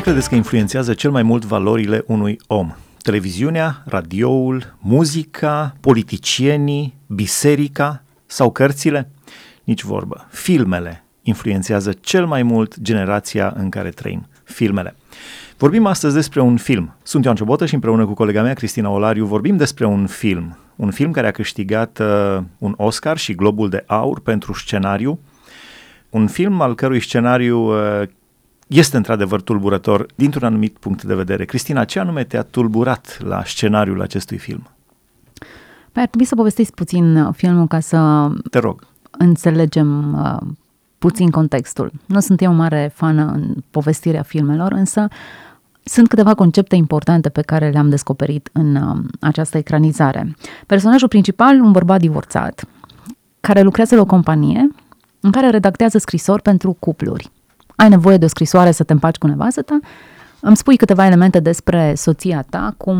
Ce credeți că influențează cel mai mult valorile unui om? Televiziunea, radioul, muzica, politicienii, biserica sau cărțile? Nici vorbă. Filmele influențează cel mai mult generația în care trăim. Filmele. Vorbim astăzi despre un film. Sunt Ioan Ciobotă și împreună cu colega mea, Cristina Olariu, vorbim despre un film. Un film care a câștigat uh, un Oscar și Globul de Aur pentru scenariu. Un film al cărui scenariu uh, este într-adevăr tulburător dintr-un anumit punct de vedere. Cristina, ce anume te-a tulburat la scenariul acestui film? Păi ar trebui să povestiți puțin uh, filmul ca să Te rog. înțelegem uh, puțin contextul. Nu sunt eu mare fană în povestirea filmelor, însă sunt câteva concepte importante pe care le-am descoperit în uh, această ecranizare. Personajul principal, un bărbat divorțat, care lucrează la o companie în care redactează scrisori pentru cupluri. Ai nevoie de o scrisoare să te împaci cu nevastă ta? Îmi spui câteva elemente despre soția ta, cum,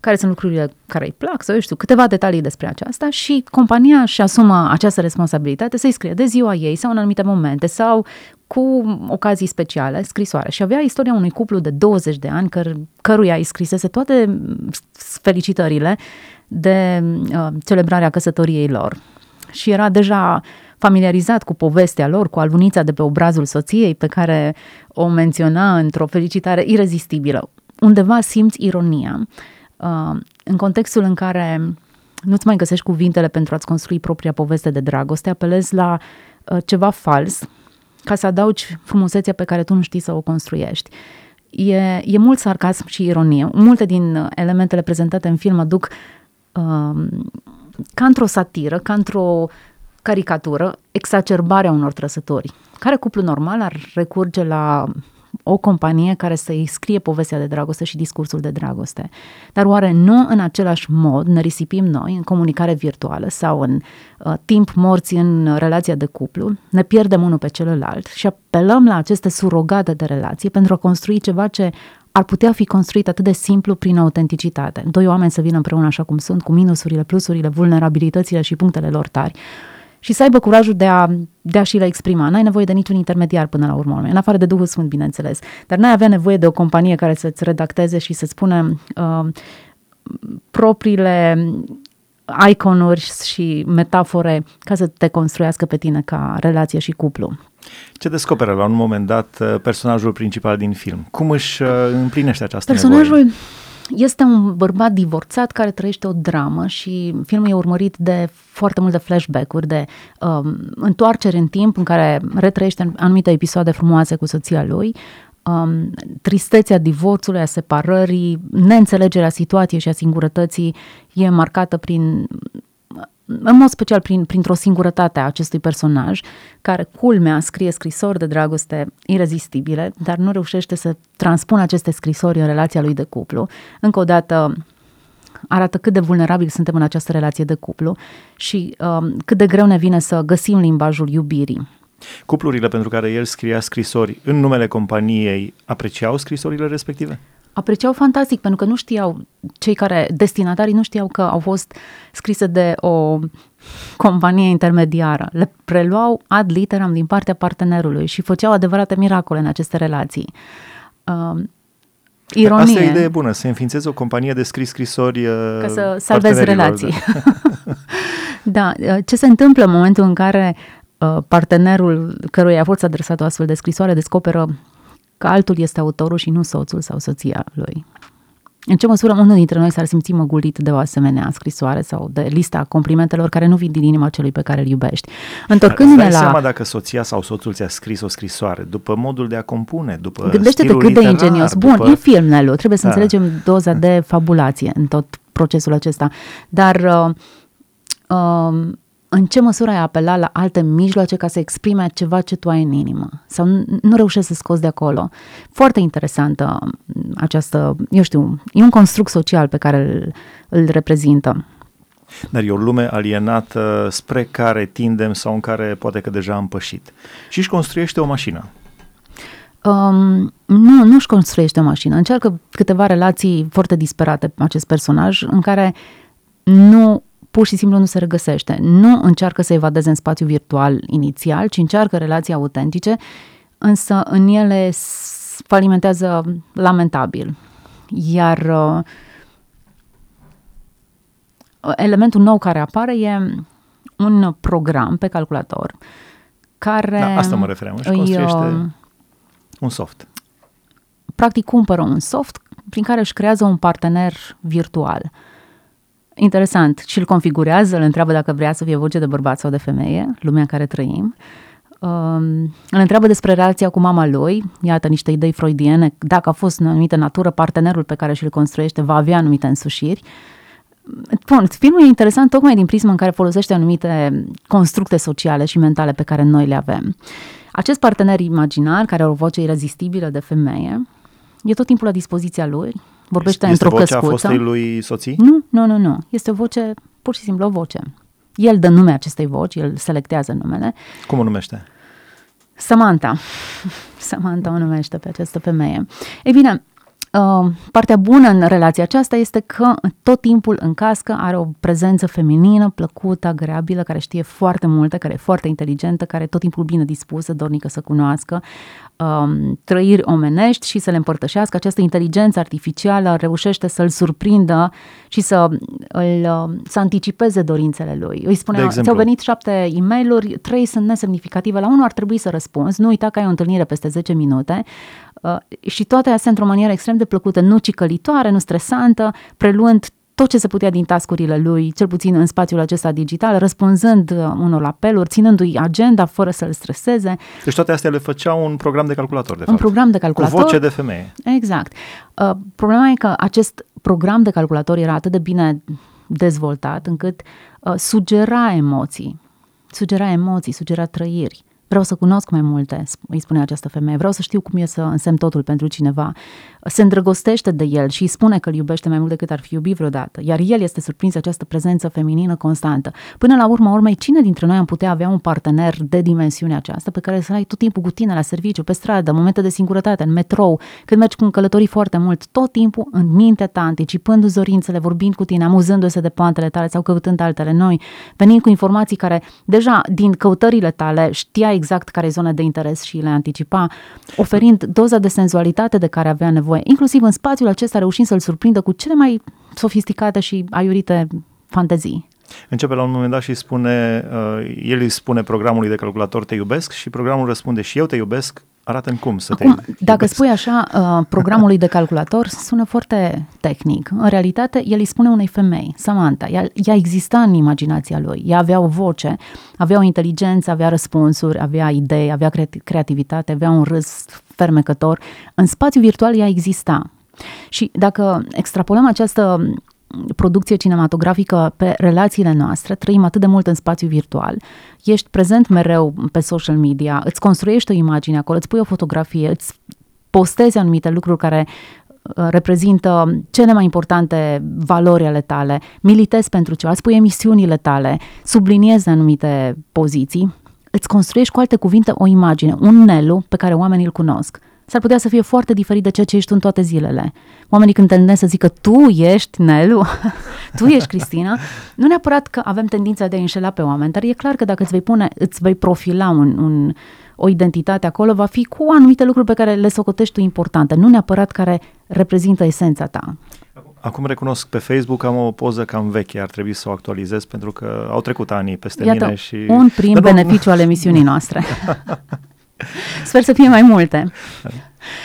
care sunt lucrurile care îi plac, sau eu știu, câteva detalii despre aceasta și compania își asumă această responsabilitate să-i scrie de ziua ei sau în anumite momente sau cu ocazii speciale, scrisoare. Și avea istoria unui cuplu de 20 de ani, căr- căruia îi scrisese toate felicitările de uh, celebrarea căsătoriei lor. Și era deja familiarizat cu povestea lor, cu alunița de pe obrazul soției, pe care o menționa într-o felicitare irezistibilă. Undeva simți ironia, uh, în contextul în care nu-ți mai găsești cuvintele pentru a-ți construi propria poveste de dragoste, apelezi la uh, ceva fals, ca să adaugi frumusețea pe care tu nu știi să o construiești. E, e mult sarcasm și ironie. Multe din elementele prezentate în film aduc uh, ca într-o satiră, ca într-o caricatură, exacerbarea unor trăsători. Care cuplu normal ar recurge la o companie care să-i scrie povestea de dragoste și discursul de dragoste. Dar oare nu în același mod ne risipim noi în comunicare virtuală sau în uh, timp morți în relația de cuplu, ne pierdem unul pe celălalt și apelăm la aceste surogate de relație pentru a construi ceva ce ar putea fi construit atât de simplu prin autenticitate. Doi oameni să vină împreună așa cum sunt, cu minusurile, plusurile, vulnerabilitățile și punctele lor tari și să aibă curajul de a, de a și le exprima. N-ai nevoie de niciun intermediar până la urmă, în afară de Duhul Sfânt, bineînțeles. Dar n-ai avea nevoie de o companie care să-ți redacteze și să-ți spună uh, propriile iconuri și metafore ca să te construiască pe tine ca relație și cuplu. Ce descoperă la un moment dat uh, personajul principal din film? Cum își uh, împlinește această Personajul nevoie? Este un bărbat divorțat care trăiește o dramă și filmul e urmărit de foarte multe flashback-uri, de um, întoarceri în timp în care retrăiește anumite episoade frumoase cu soția lui, um, tristețea divorțului, a separării, neînțelegerea situației și a singurătății e marcată prin în mod special prin, printr-o singurătate a acestui personaj, care culmea scrie scrisori de dragoste irezistibile, dar nu reușește să transpună aceste scrisori în relația lui de cuplu. Încă o dată arată cât de vulnerabil suntem în această relație de cuplu și um, cât de greu ne vine să găsim limbajul iubirii. Cuplurile pentru care el scria scrisori în numele companiei apreciau scrisorile respective? Apreciau fantastic pentru că nu știau, cei care, destinatarii nu știau că au fost scrise de o companie intermediară. Le preluau ad literam din partea partenerului și făceau adevărate miracole în aceste relații. Uh, ironie. Asta e o idee bună, să înființezi o companie de scris scrisori uh, Ca să salvezi relații. da, uh, ce se întâmplă în momentul în care uh, partenerul căruia a fost adresat o astfel de scrisoare descoperă că altul este autorul și nu soțul sau soția lui. În ce măsură unul dintre noi s-ar simți măgulit de o asemenea scrisoare sau de lista complimentelor care nu vin din inima celui pe care îl iubești? Întorcându-ne la... seama dacă soția sau soțul ți-a scris o scrisoare, după modul de a compune, după Gândește-te cât literar, de ingenios. Bun, după... e film, Nelu, trebuie să da. înțelegem doza de fabulație în tot procesul acesta. Dar uh, uh, în ce măsură ai apelat la alte mijloace ca să exprime ceva ce tu ai în inimă sau nu, nu reușești să scoți de acolo. Foarte interesantă această, eu știu, e un construct social pe care îl, îl reprezintă. Dar e o lume alienată spre care tindem sau în care poate că deja am pășit. Și își construiește o mașină. Um, nu, nu își construiește o mașină. Încearcă câteva relații foarte disperate acest personaj în care nu pur și simplu nu se regăsește. Nu încearcă să evadeze în spațiu virtual inițial, ci încearcă relații autentice, însă în ele falimentează lamentabil. Iar uh, elementul nou care apare e un program pe calculator care Da, asta mă refeream. Își îi, construiește uh, un soft. practic cumpără un soft prin care își creează un partener virtual. Interesant. Și îl configurează, îl întreabă dacă vrea să fie voce de bărbat sau de femeie, lumea în care trăim. Um, îl întreabă despre relația cu mama lui, iată niște idei freudiene, dacă a fost în anumită natură, partenerul pe care și-l construiește va avea anumite însușiri. Bun, filmul e interesant tocmai din prisma în care folosește anumite constructe sociale și mentale pe care noi le avem. Acest partener imaginar, care are o voce irezistibilă de femeie, e tot timpul la dispoziția lui, vorbește este într-o vocea căscuță. fostei lui soții? Nu, nu, nu, nu. Este o voce, pur și simplu o voce. El dă nume acestei voci, el selectează numele. Cum o numește? Samantha. Samantha o numește pe această femeie. Ei bine, uh, partea bună în relația aceasta este că tot timpul în cască are o prezență feminină, plăcută, agreabilă, care știe foarte multe, care e foarte inteligentă, care e tot timpul bine dispusă, dornică să cunoască um, trăiri omenești și să le împărtășească. Această inteligență artificială reușește să-l surprindă și să, îl, uh, să anticipeze dorințele lui. Îi spunea, De exemplu? ți-au venit șapte e mail trei sunt nesemnificative, la unul ar trebui să răspunzi, nu uita că ai o întâlnire peste 10 minute uh, și toate astea într-o manieră extrem de plăcută, nu cicălitoare, nu stresantă, preluând tot ce se putea din tascurile lui, cel puțin în spațiul acesta digital, răspunzând uh, unor apeluri, ținându-i agenda fără să-l streseze. Deci toate astea le făcea un program de calculator, de Un fapt. program de Cu calculator. voce de femeie. Exact. Uh, problema e că acest program de calculator era atât de bine dezvoltat încât uh, sugera emoții. Sugera emoții, sugera trăiri. Vreau să cunosc mai multe, sp- îi spune această femeie. Vreau să știu cum e să însemn totul pentru cineva. Se îndrăgostește de el și îi spune că îl iubește mai mult decât ar fi iubit vreodată. Iar el este surprins de această prezență feminină constantă. Până la urma urmei, cine dintre noi am putea avea un partener de dimensiunea aceasta pe care să-l ai tot timpul cu tine la serviciu, pe stradă, momente de singurătate, în metrou, când mergi cu un călătorii foarte mult, tot timpul în mintea ta, anticipând zorințele, vorbind cu tine, amuzându-se de poantele tale sau căutând altele noi, venind cu informații care deja din căutările tale știa exact care e zona de interes și le anticipa, oferind doza de senzualitate de care avea nevoie, inclusiv în spațiul acesta reușind să-l surprindă cu cele mai sofisticate și aiurite fantezii. Începe la un moment dat și spune, uh, el îi spune programului de calculator te iubesc și programul răspunde și eu te iubesc, arată cum să te Acum, dacă iubesc. spui așa, uh, programului de calculator sună foarte tehnic. În realitate, el îi spune unei femei, Samantha, ea, ea exista în imaginația lui, ea avea o voce, avea o inteligență, avea răspunsuri, avea idei, avea creati- creativitate, avea un râs fermecător. În spațiu virtual ea exista. Și dacă extrapolăm această producție cinematografică pe relațiile noastre, trăim atât de mult în spațiu virtual, ești prezent mereu pe social media, îți construiești o imagine acolo, îți pui o fotografie, îți postezi anumite lucruri care uh, reprezintă cele mai importante valori ale tale, militezi pentru ceva, îți pui emisiunile tale, subliniezi anumite poziții, îți construiești cu alte cuvinte o imagine, un Nelu pe care oamenii îl cunosc. S-ar putea să fie foarte diferit de ceea ce ești tu în toate zilele. Oamenii când te întâlnesc să zică tu ești Nelu, tu ești Cristina, nu neapărat că avem tendința de a înșela pe oameni, dar e clar că dacă îți vei pune, îți vei profila un, un, o identitate acolo, va fi cu anumite lucruri pe care le socotești tu importante, nu neapărat care reprezintă esența ta. Acum recunosc pe Facebook am o poză cam veche, ar trebui să o actualizez pentru că au trecut anii peste Iată, mine și... un prim Dar nu- beneficiu al emisiunii noastre. Sper să fie mai multe.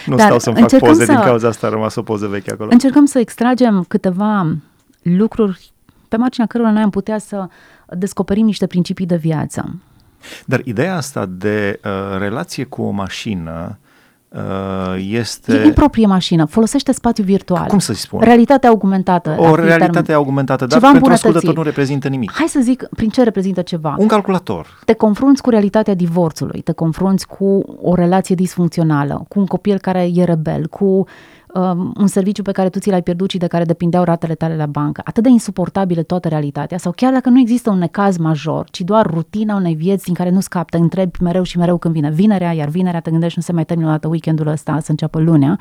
Nu Dar stau să-mi fac încercăm poze, să- din cauza asta a rămas o poză veche acolo. Încercăm să extragem câteva lucruri pe marginea cărora noi am putea să descoperim niște principii de viață. Dar ideea asta de uh, relație cu o mașină uh, E este... în proprie mașină, folosește spațiu virtual. Cum să-i spun? Realitatea augmentată. ar O fi realitate termen. augmentată, dar Ceva pentru îmbunătățit. ascultător nu reprezintă nimic. Hai să zic prin ce reprezintă ceva. Un calculator. Te confrunți cu realitatea divorțului, te confrunți cu o relație disfuncțională, cu un copil care e rebel, cu um, un serviciu pe care tu ți l-ai pierdut și de care depindeau ratele tale la bancă. Atât de insuportabilă toată realitatea, sau chiar dacă nu există un necaz major, ci doar rutina unei vieți din care nu scapi, te întrebi mereu și mereu când vine vinerea, iar vinerea te gândești nu se mai termină o dată weekendul ăsta, să înceapă lunea,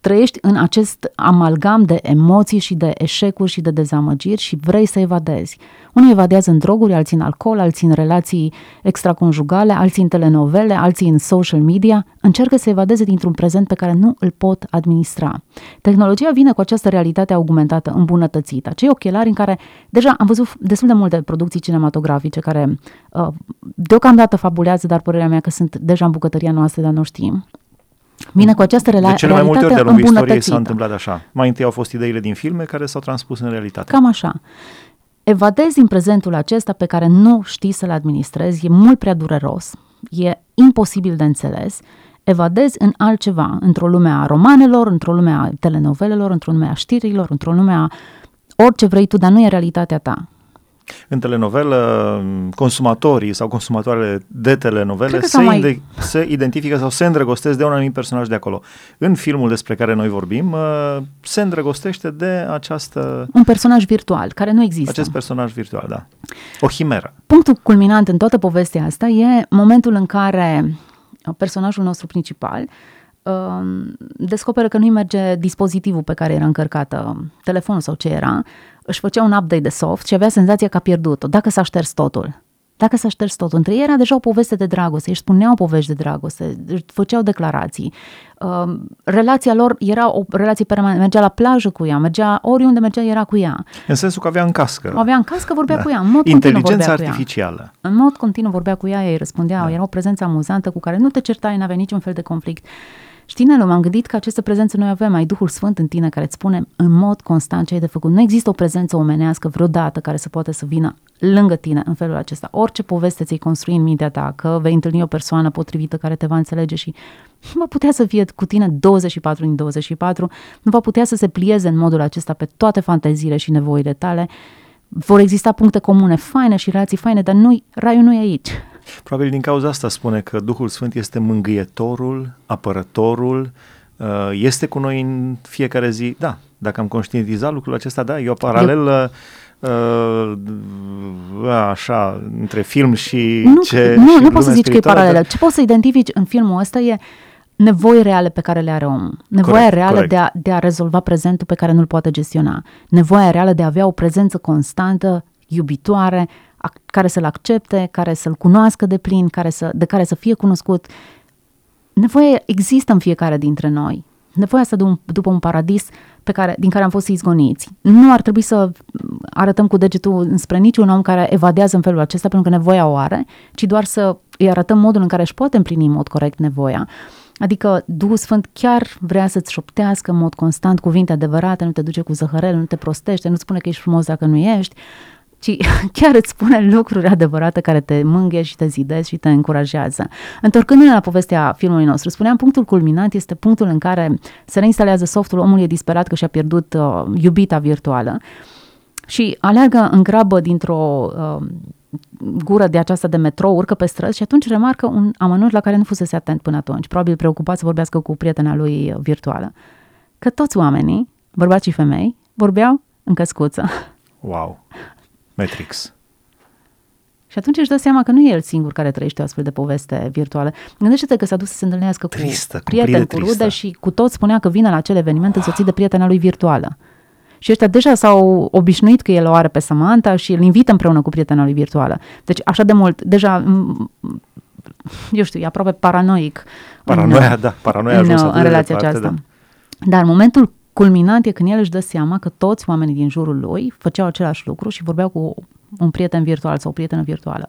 trăiești în acest amalgam de emoții și de eșecuri și de dezamăgiri și vrei să evadezi. Unii evadează în droguri, alții în alcool, alții în relații extraconjugale, alții în telenovele, alții în social media. Încearcă să evadeze dintr-un prezent pe care nu îl pot administra. Tehnologia vine cu această realitate augmentată, îmbunătățită. Acei ochelari în care deja am văzut destul de multe producții cinematografice care uh, deocamdată fabulează, dar părerea mea că sunt deja în bucătăria noastră, dar nu știm. Vine cu această rela- de cele mai multe ori de-a lungul istoriei s-a întâmplat așa. Mai întâi au fost ideile din filme care s-au transpus în realitate. Cam așa. Evadezi din prezentul acesta pe care nu știi să-l administrezi, e mult prea dureros, e imposibil de înțeles, evadezi în altceva, într-o lume a romanelor, într-o lume a telenovelelor, într-o lume a știrilor, într-o lume a orice vrei tu, dar nu e realitatea ta. În telenovelă, consumatorii sau consumatoarele de telenovele se, mai... ide- se identifică sau se îndrăgostesc de un anumit personaj de acolo. În filmul despre care noi vorbim, uh, se îndrăgostește de această... Un personaj virtual, care nu există. Acest personaj virtual, da. O chimeră. Punctul culminant în toată povestea asta e momentul în care personajul nostru principal uh, descoperă că nu-i merge dispozitivul pe care era încărcată telefonul sau ce era, își făcea un update de soft și avea senzația că a pierdut-o, dacă s-a șters totul. Dacă s-a șters totul. Între ei era deja o poveste de dragoste, își spuneau povești de dragoste, își făceau declarații. Uh, relația lor era o relație permanentă, mergea la plajă cu ea, mergea oriunde mergea, era cu ea. În sensul că avea în cască. O avea în cască, vorbea da. cu ea, în mod Inteligența artificială. În mod continuu vorbea cu ea, ei răspundea, da. era o prezență amuzantă cu care nu te certai, n-avea niciun fel de conflict. Știi, Nelu, m-am gândit că această prezență noi avem, ai Duhul Sfânt în tine care îți spune în mod constant ce ai de făcut. Nu există o prezență omenească vreodată care să poată să vină lângă tine în felul acesta. Orice poveste ți-ai construi în mintea ta, că vei întâlni o persoană potrivită care te va înțelege și nu va putea să fie cu tine 24 din 24, nu va putea să se plieze în modul acesta pe toate fanteziile și nevoile tale. Vor exista puncte comune faine și relații faine, dar nu raiul nu e aici. Probabil din cauza asta spune că Duhul Sfânt este mângâietorul, apărătorul, uh, este cu noi în fiecare zi. Da, dacă am conștientizat lucrul acesta, da, e o paralelă uh, așa, între film și nu, ce Nu, și nu poți să zici că e paralelă. Dar... Ce poți să identifici în filmul ăsta e nevoi reale pe care le are omul. Nevoia corect, reală corect. De, a, de a rezolva prezentul pe care nu-l poate gestiona. Nevoia reală de a avea o prezență constantă, iubitoare, care să-l accepte, care să-l cunoască de plin, care să, de care să fie cunoscut. Nevoia există în fiecare dintre noi. Nevoia asta de un, după un paradis pe care, din care am fost izgoniți. Nu ar trebui să arătăm cu degetul spre niciun om care evadează în felul acesta pentru că nevoia o are, ci doar să îi arătăm modul în care își poate împlini în mod corect nevoia. Adică Duhul Sfânt chiar vrea să-ți șoptească în mod constant cuvinte adevărate, nu te duce cu zăhărel, nu te prostește, nu spune că ești frumos dacă nu ești, ci chiar îți spune lucruri adevărate care te mânghe și te zidezi și te încurajează. Întorcându-ne la povestea filmului nostru, spuneam, punctul culminant este punctul în care se reinstalează softul, omul e disperat că și-a pierdut uh, iubita virtuală și aleargă în grabă dintr-o uh, gură de aceasta de metrou, urcă pe străzi și atunci remarcă un amănunt la care nu fusese atent până atunci, probabil preocupat să vorbească cu prietena lui virtuală, că toți oamenii, bărbați și femei, vorbeau în căscuță. Wow! Matrix. Și atunci își dă seama că nu e el singur care trăiește o astfel de poveste virtuală. Gândește-te că s-a dus să se întâlnească cu tristă, prieteni, cu rude și cu toți spunea că vine la acel eveniment wow. însoțit de prietena lui virtuală. Și ăștia deja s-au obișnuit că el o are pe Samantha și îl invită împreună cu prietena lui virtuală. Deci așa de mult, deja, eu știu, e aproape paranoic. Paranoia, în, da, paranoia în, în relația departe, aceasta. Da. Dar momentul culminant e când el își dă seama că toți oamenii din jurul lui făceau același lucru și vorbeau cu un prieten virtual sau o prietenă virtuală.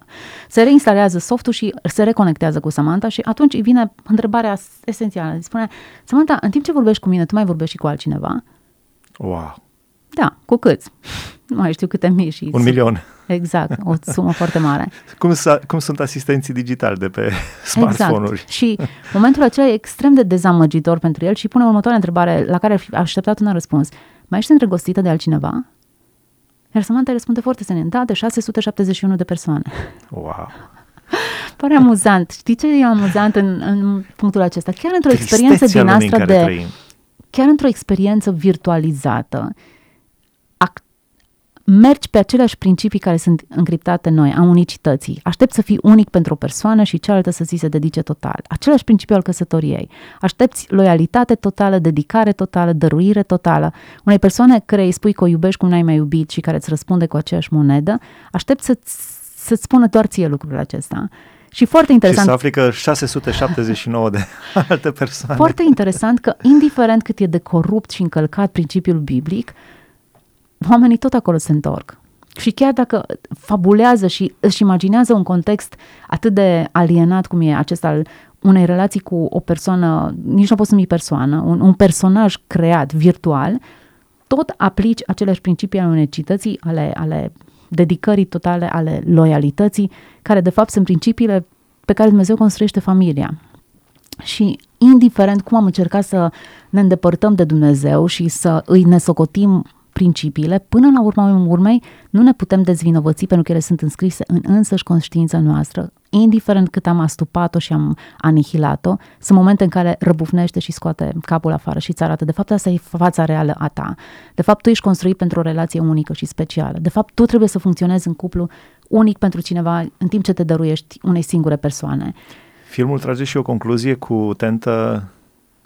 Se reinstalează softul și se reconectează cu Samantha și atunci îi vine întrebarea esențială. Îi spune, Samantha, în timp ce vorbești cu mine, tu mai vorbești și cu altcineva? Wow! Da, cu câți? Nu mai știu câte mii și... Un milion. Exact, o sumă foarte mare. Cum, cum sunt asistenții digitali de pe smartphone-uri. Exact. Și momentul acela e extrem de dezamăgitor pentru el și pune următoarea întrebare la care aș așteptat un răspuns. Mai ești îndrăgostită de altcineva? Iar Samantha răspunde foarte senin, da, de 671 de persoane. Wow! Pare amuzant. Știi ce e amuzant în, în punctul acesta? Chiar într-o experiență din asta de... Trăim. Chiar într-o experiență virtualizată, mergi pe aceleași principii care sunt încriptate în noi, a unicității. Aștept să fii unic pentru o persoană și cealaltă să ți se dedice total. Același principiu al căsătoriei. Aștepți loialitate totală, dedicare totală, dăruire totală. Unei persoane care îi spui că o iubești cum n-ai mai iubit și care îți răspunde cu aceeași monedă, aștept să să-ți spună doar ție lucrul acesta. Și foarte interesant. Și să afli că 679 de alte persoane. Foarte interesant că, indiferent cât e de corupt și încălcat principiul biblic, oamenii tot acolo se întorc. Și chiar dacă fabulează și își imaginează un context atât de alienat cum e acesta al unei relații cu o persoană, nici nu pot să numi persoană, un, un personaj creat virtual, tot aplici aceleași principii ale unecității, ale, ale dedicării totale, ale loialității, care de fapt sunt principiile pe care Dumnezeu construiește familia. Și indiferent cum am încercat să ne îndepărtăm de Dumnezeu și să îi nesocotim principiile, până la urma urmei nu ne putem dezvinovăți pentru că ele sunt înscrise în însăși conștiința noastră, indiferent cât am astupat-o și am anihilat-o, sunt momente în care răbufnește și scoate capul afară și îți arată, de fapt asta e fața reală a ta. De fapt tu ești construit pentru o relație unică și specială. De fapt tu trebuie să funcționezi în cuplu unic pentru cineva în timp ce te dăruiești unei singure persoane. Filmul trage și o concluzie cu tentă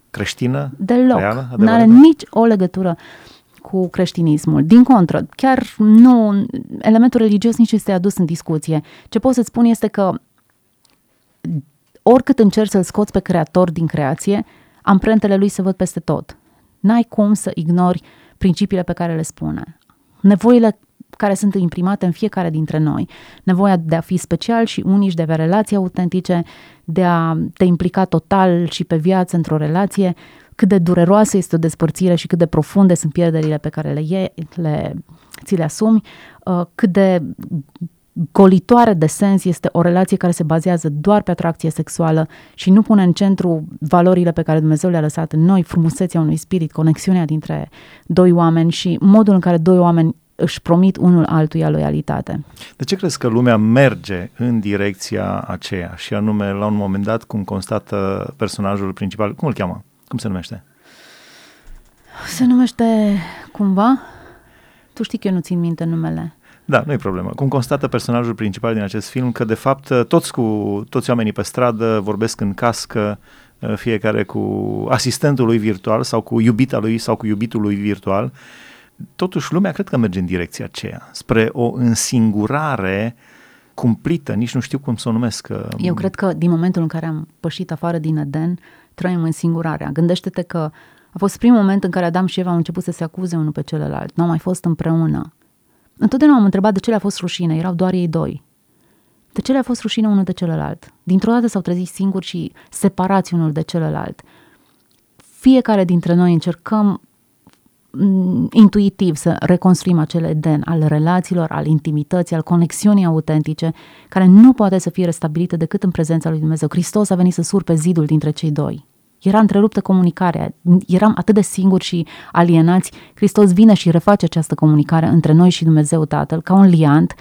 creștină? Deloc. Nu are nici o legătură cu creștinismul. Din contră, chiar nu, elementul religios nici este adus în discuție. Ce pot să-ți spun este că oricât încerci să-l scoți pe creator din creație, amprentele lui se văd peste tot. N-ai cum să ignori principiile pe care le spune. Nevoile care sunt imprimate în fiecare dintre noi. Nevoia de a fi special și unici, de a avea relații autentice, de a te implica total și pe viață într-o relație, cât de dureroasă este o despărțire și cât de profunde sunt pierderile pe care le, e, le ți le asumi, uh, cât de golitoare de sens este o relație care se bazează doar pe atracție sexuală și nu pune în centru valorile pe care Dumnezeu le-a lăsat în noi, frumusețea unui spirit, conexiunea dintre doi oameni și modul în care doi oameni își promit unul altuia loialitate. De ce crezi că lumea merge în direcția aceea și anume la un moment dat cum constată personajul principal, cum îl cheamă? Cum se numește? Se numește cumva? Tu știi că eu nu țin minte numele. Da, nu e problemă. Cum constată personajul principal din acest film că de fapt toți cu toți oamenii pe stradă vorbesc în cască, fiecare cu asistentul lui virtual sau cu iubita lui sau cu iubitul lui virtual. Totuși lumea cred că merge în direcția aceea, spre o însingurare cumplită, nici nu știu cum să o numesc. Eu cred că din momentul în care am pășit afară din Eden, trăim în singurarea. Gândește-te că a fost primul moment în care Adam și Eva au început să se acuze unul pe celălalt. Nu au mai fost împreună. Întotdeauna am întrebat de ce le-a fost rușine. Erau doar ei doi. De ce le-a fost rușine unul de celălalt? Dintr-o dată s-au trezit singuri și separați unul de celălalt. Fiecare dintre noi încercăm mm, intuitiv să reconstruim acel Eden al relațiilor, al intimității, al conexiunii autentice, care nu poate să fie restabilită decât în prezența lui Dumnezeu. Hristos a venit să surpe zidul dintre cei doi. Era întreruptă comunicarea, eram atât de singuri și alienați. Hristos vine și reface această comunicare între noi și Dumnezeu Tatăl, ca un liant,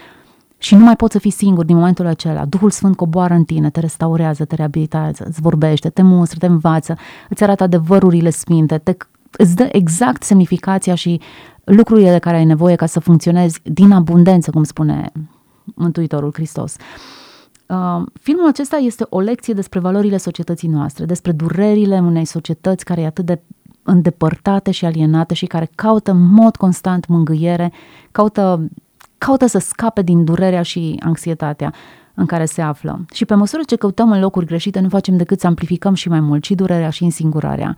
și nu mai poți să fii singur din momentul acela. Duhul Sfânt coboară în tine, te restaurează, te reabilitează, îți vorbește, te mustră, te învață, îți arată adevărurile sfinte, te, îți dă exact semnificația și lucrurile de care ai nevoie ca să funcționezi din abundență, cum spune Mântuitorul Hristos. Uh, filmul acesta este o lecție despre valorile societății noastre, despre durerile unei societăți care e atât de îndepărtate și alienate și care caută în mod constant mângâiere, caută, caută să scape din durerea și anxietatea în care se află. Și pe măsură ce căutăm în locuri greșite, nu facem decât să amplificăm și mai mult și durerea și însingurarea.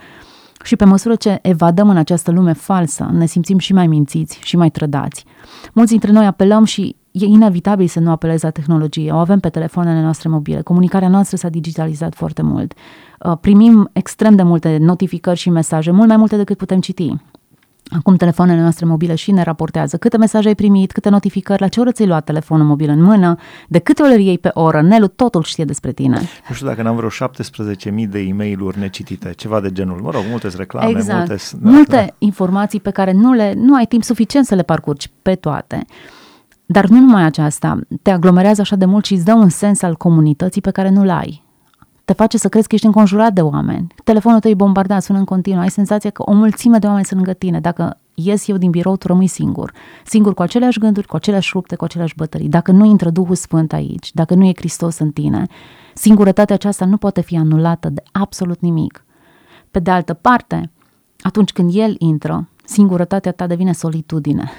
Și pe măsură ce evadăm în această lume falsă, ne simțim și mai mințiți și mai trădați. Mulți dintre noi apelăm și e inevitabil să nu apelezi la tehnologie. O avem pe telefoanele noastre mobile. Comunicarea noastră s-a digitalizat foarte mult. Uh, primim extrem de multe notificări și mesaje, mult mai multe decât putem citi. Acum telefoanele noastre mobile și ne raportează câte mesaje ai primit, câte notificări, la ce oră ți-ai luat telefonul mobil în mână, de câte ori iei pe oră, Nelu totul știe despre tine. Nu știu dacă n-am vreo 17.000 de e mail necitite, ceva de genul. Mă rog, multe reclame, exact. multe... Da, multe da. informații pe care nu, le, nu ai timp suficient să le parcurgi pe toate. Dar nu numai aceasta, te aglomerează așa de mult și îți dă un sens al comunității pe care nu-l ai. Te face să crezi că ești înconjurat de oameni. Telefonul tău e bombardat, sună în continuu, ai senzația că o mulțime de oameni sunt lângă tine. Dacă ies eu din birou, tu rămâi singur. Singur cu aceleași gânduri, cu aceleași lupte, cu aceleași bătării. Dacă nu intră Duhul Sfânt aici, dacă nu e Hristos în tine, singurătatea aceasta nu poate fi anulată de absolut nimic. Pe de altă parte, atunci când El intră, singurătatea ta devine solitudine.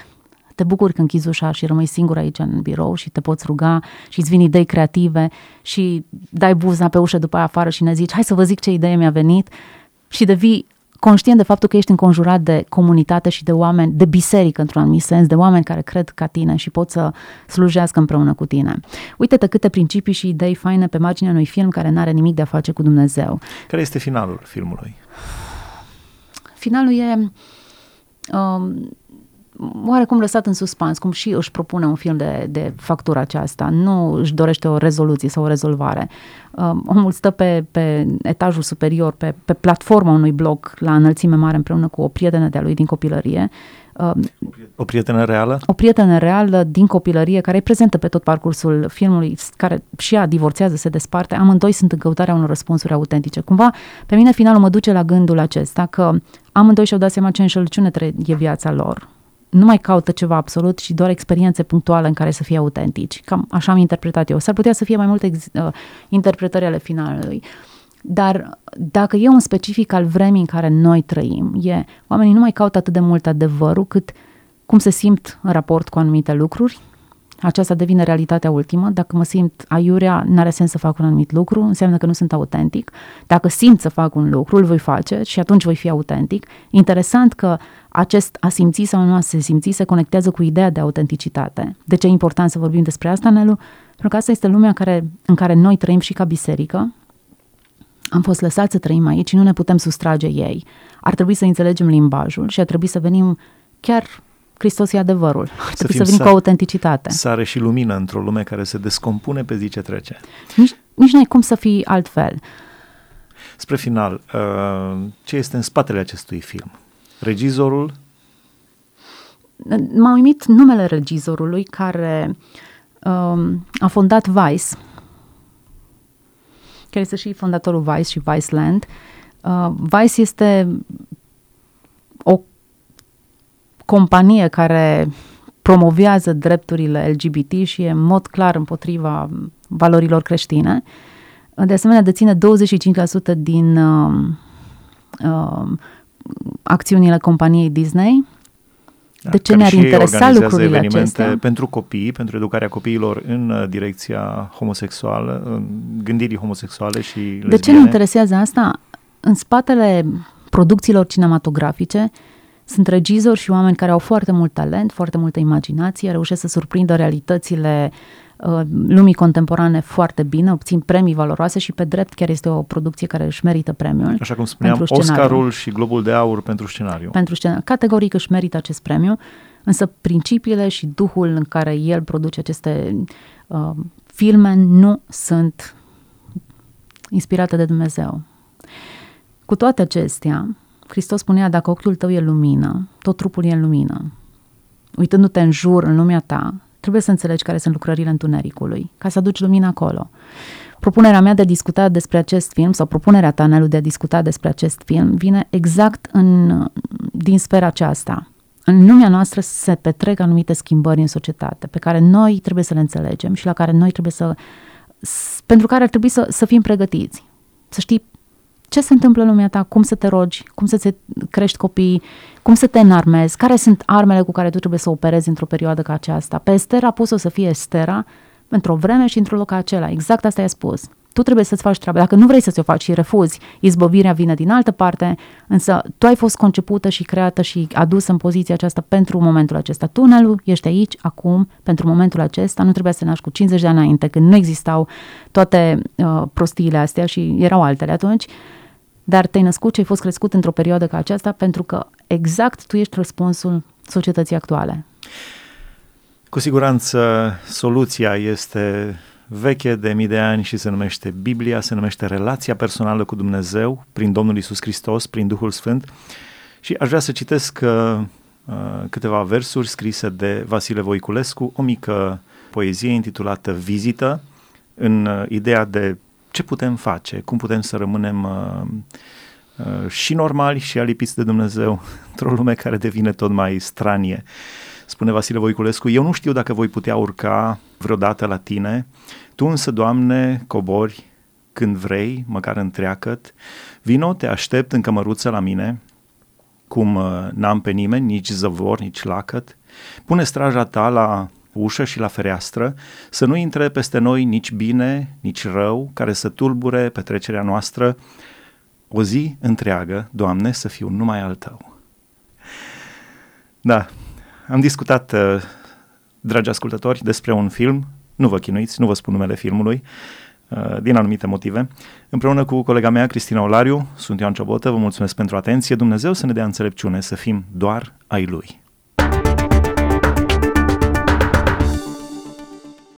Te bucuri când închizi ușa și rămâi singur aici în birou și te poți ruga și îți vin idei creative și dai buza pe ușă după aia afară și ne zici hai să vă zic ce idee mi-a venit și devii conștient de faptul că ești înconjurat de comunitate și de oameni, de biserică într-un anumit sens, de oameni care cred ca tine și pot să slujească împreună cu tine. Uite-te câte principii și idei faine pe marginea unui film care nu are nimic de a face cu Dumnezeu. Care este finalul filmului? Finalul e um, oarecum lăsat în suspans, cum și își propune un film de, de factura aceasta. Nu își dorește o rezoluție sau o rezolvare. Um, omul stă pe, pe etajul superior, pe, pe platforma unui bloc la înălțime mare împreună cu o prietenă de-a lui din copilărie. Um, o prietenă reală? O prietenă reală din copilărie care e prezentă pe tot parcursul filmului, care și ea divorțează, se desparte. Amândoi sunt în căutarea unor răspunsuri autentice. Cumva, pe mine finalul mă duce la gândul acesta că amândoi și-au dat seama ce înșelăciune e viața lor nu mai caută ceva absolut și doar experiențe punctuale în care să fie autentici. Cam așa am interpretat eu. S-ar putea să fie mai multe uh, interpretări ale finalului. Dar dacă e un specific al vremii în care noi trăim, e oamenii nu mai caută atât de mult adevărul cât cum se simt în raport cu anumite lucruri, aceasta devine realitatea ultimă. Dacă mă simt aiurea, n-are sens să fac un anumit lucru, înseamnă că nu sunt autentic. Dacă simt să fac un lucru, îl voi face și atunci voi fi autentic. Interesant că acest a simți sau nu a se simți se conectează cu ideea de autenticitate. De ce e important să vorbim despre asta, Nelu? Pentru că asta este lumea care, în care noi trăim și ca biserică. Am fost lăsați să trăim aici și nu ne putem sustrage ei. Ar trebui să înțelegem limbajul și ar trebui să venim chiar Hristos e adevărul. Ar să, să venim cu autenticitate. Sare și lumină într-o lume care se descompune pe zi ce trece. Nici, nici nu ai cum să fii altfel. Spre final, uh, ce este în spatele acestui film? Regizorul? M-a uimit numele regizorului care um, a fondat Vice, care este și fondatorul Vice și Viceland. Uh, Vice este o companie care promovează drepturile LGBT și e în mod clar împotriva valorilor creștine. De asemenea, deține 25% din uh, uh, acțiunile companiei Disney. Da, de ce ne-ar interesa lucrurile acestea? pentru copii, pentru educarea copiilor în uh, direcția homosexuală, în gândirii homosexuale și lesbiene. De ce ne interesează asta? În spatele producțiilor cinematografice sunt regizori și oameni care au foarte mult talent, foarte multă imaginație, reușesc să surprindă realitățile uh, lumii contemporane foarte bine, obțin premii valoroase și pe drept chiar este o producție care își merită premiul. Așa cum spuneam, Oscarul și Globul de Aur pentru scenariu. Pentru scenariu. Categoric își merită acest premiu, însă principiile și duhul în care el produce aceste uh, filme nu sunt inspirate de Dumnezeu. Cu toate acestea, Hristos spunea, dacă ochiul tău e lumină, tot trupul e în lumină. Uitându-te în jur, în lumea ta, trebuie să înțelegi care sunt lucrările întunericului, ca să aduci lumină acolo. Propunerea mea de a discuta despre acest film, sau propunerea ta, Nelu, de a discuta despre acest film, vine exact în, din sfera aceasta. În lumea noastră se petrec anumite schimbări în societate, pe care noi trebuie să le înțelegem și la care noi trebuie să... pentru care ar trebui să, să fim pregătiți. Să știi ce se întâmplă în lumea ta, cum să te rogi, cum să-ți crești copiii, cum să te înarmezi, care sunt armele cu care tu trebuie să operezi într-o perioadă ca aceasta. Pe Esther a pus-o să fie Estera într-o vreme și într-un loc ca acela. Exact asta i-a spus. Tu trebuie să-ți faci treaba. Dacă nu vrei să ți-o faci și refuzi, izbăvirea vine din altă parte, însă tu ai fost concepută și creată și adusă în poziția aceasta pentru momentul acesta. Tunelul ești aici, acum, pentru momentul acesta. Nu trebuia să te naști cu 50 de ani înainte, când nu existau toate uh, prostiile astea și erau altele atunci. Uh, dar te-ai născut și ai fost crescut într-o perioadă ca aceasta pentru că exact tu ești răspunsul societății actuale. Cu siguranță soluția este veche de mii de ani și se numește Biblia, se numește relația personală cu Dumnezeu prin Domnul Isus Hristos, prin Duhul Sfânt. Și aș vrea să citesc uh, câteva versuri scrise de Vasile Voiculescu, o mică poezie intitulată Vizită, în uh, ideea de ce putem face, cum putem să rămânem uh, uh, și normali și alipiți de Dumnezeu într-o lume care devine tot mai stranie. Spune Vasile Voiculescu, eu nu știu dacă voi putea urca vreodată la tine, tu însă, Doamne, cobori când vrei, măcar întreacăt, vino, te aștept în cămăruță la mine, cum uh, n-am pe nimeni, nici zăvor, nici lacăt, pune straja ta la ușă și la fereastră, să nu intre peste noi nici bine, nici rău, care să tulbure petrecerea noastră, o zi întreagă, Doamne, să fiu numai al Tău. Da, am discutat, uh, dragi ascultători, despre un film, nu vă chinuiți, nu vă spun numele filmului, uh, din anumite motive. Împreună cu colega mea, Cristina Olariu, sunt Ioan Ciobotă, vă mulțumesc pentru atenție, Dumnezeu să ne dea înțelepciune, să fim doar ai Lui.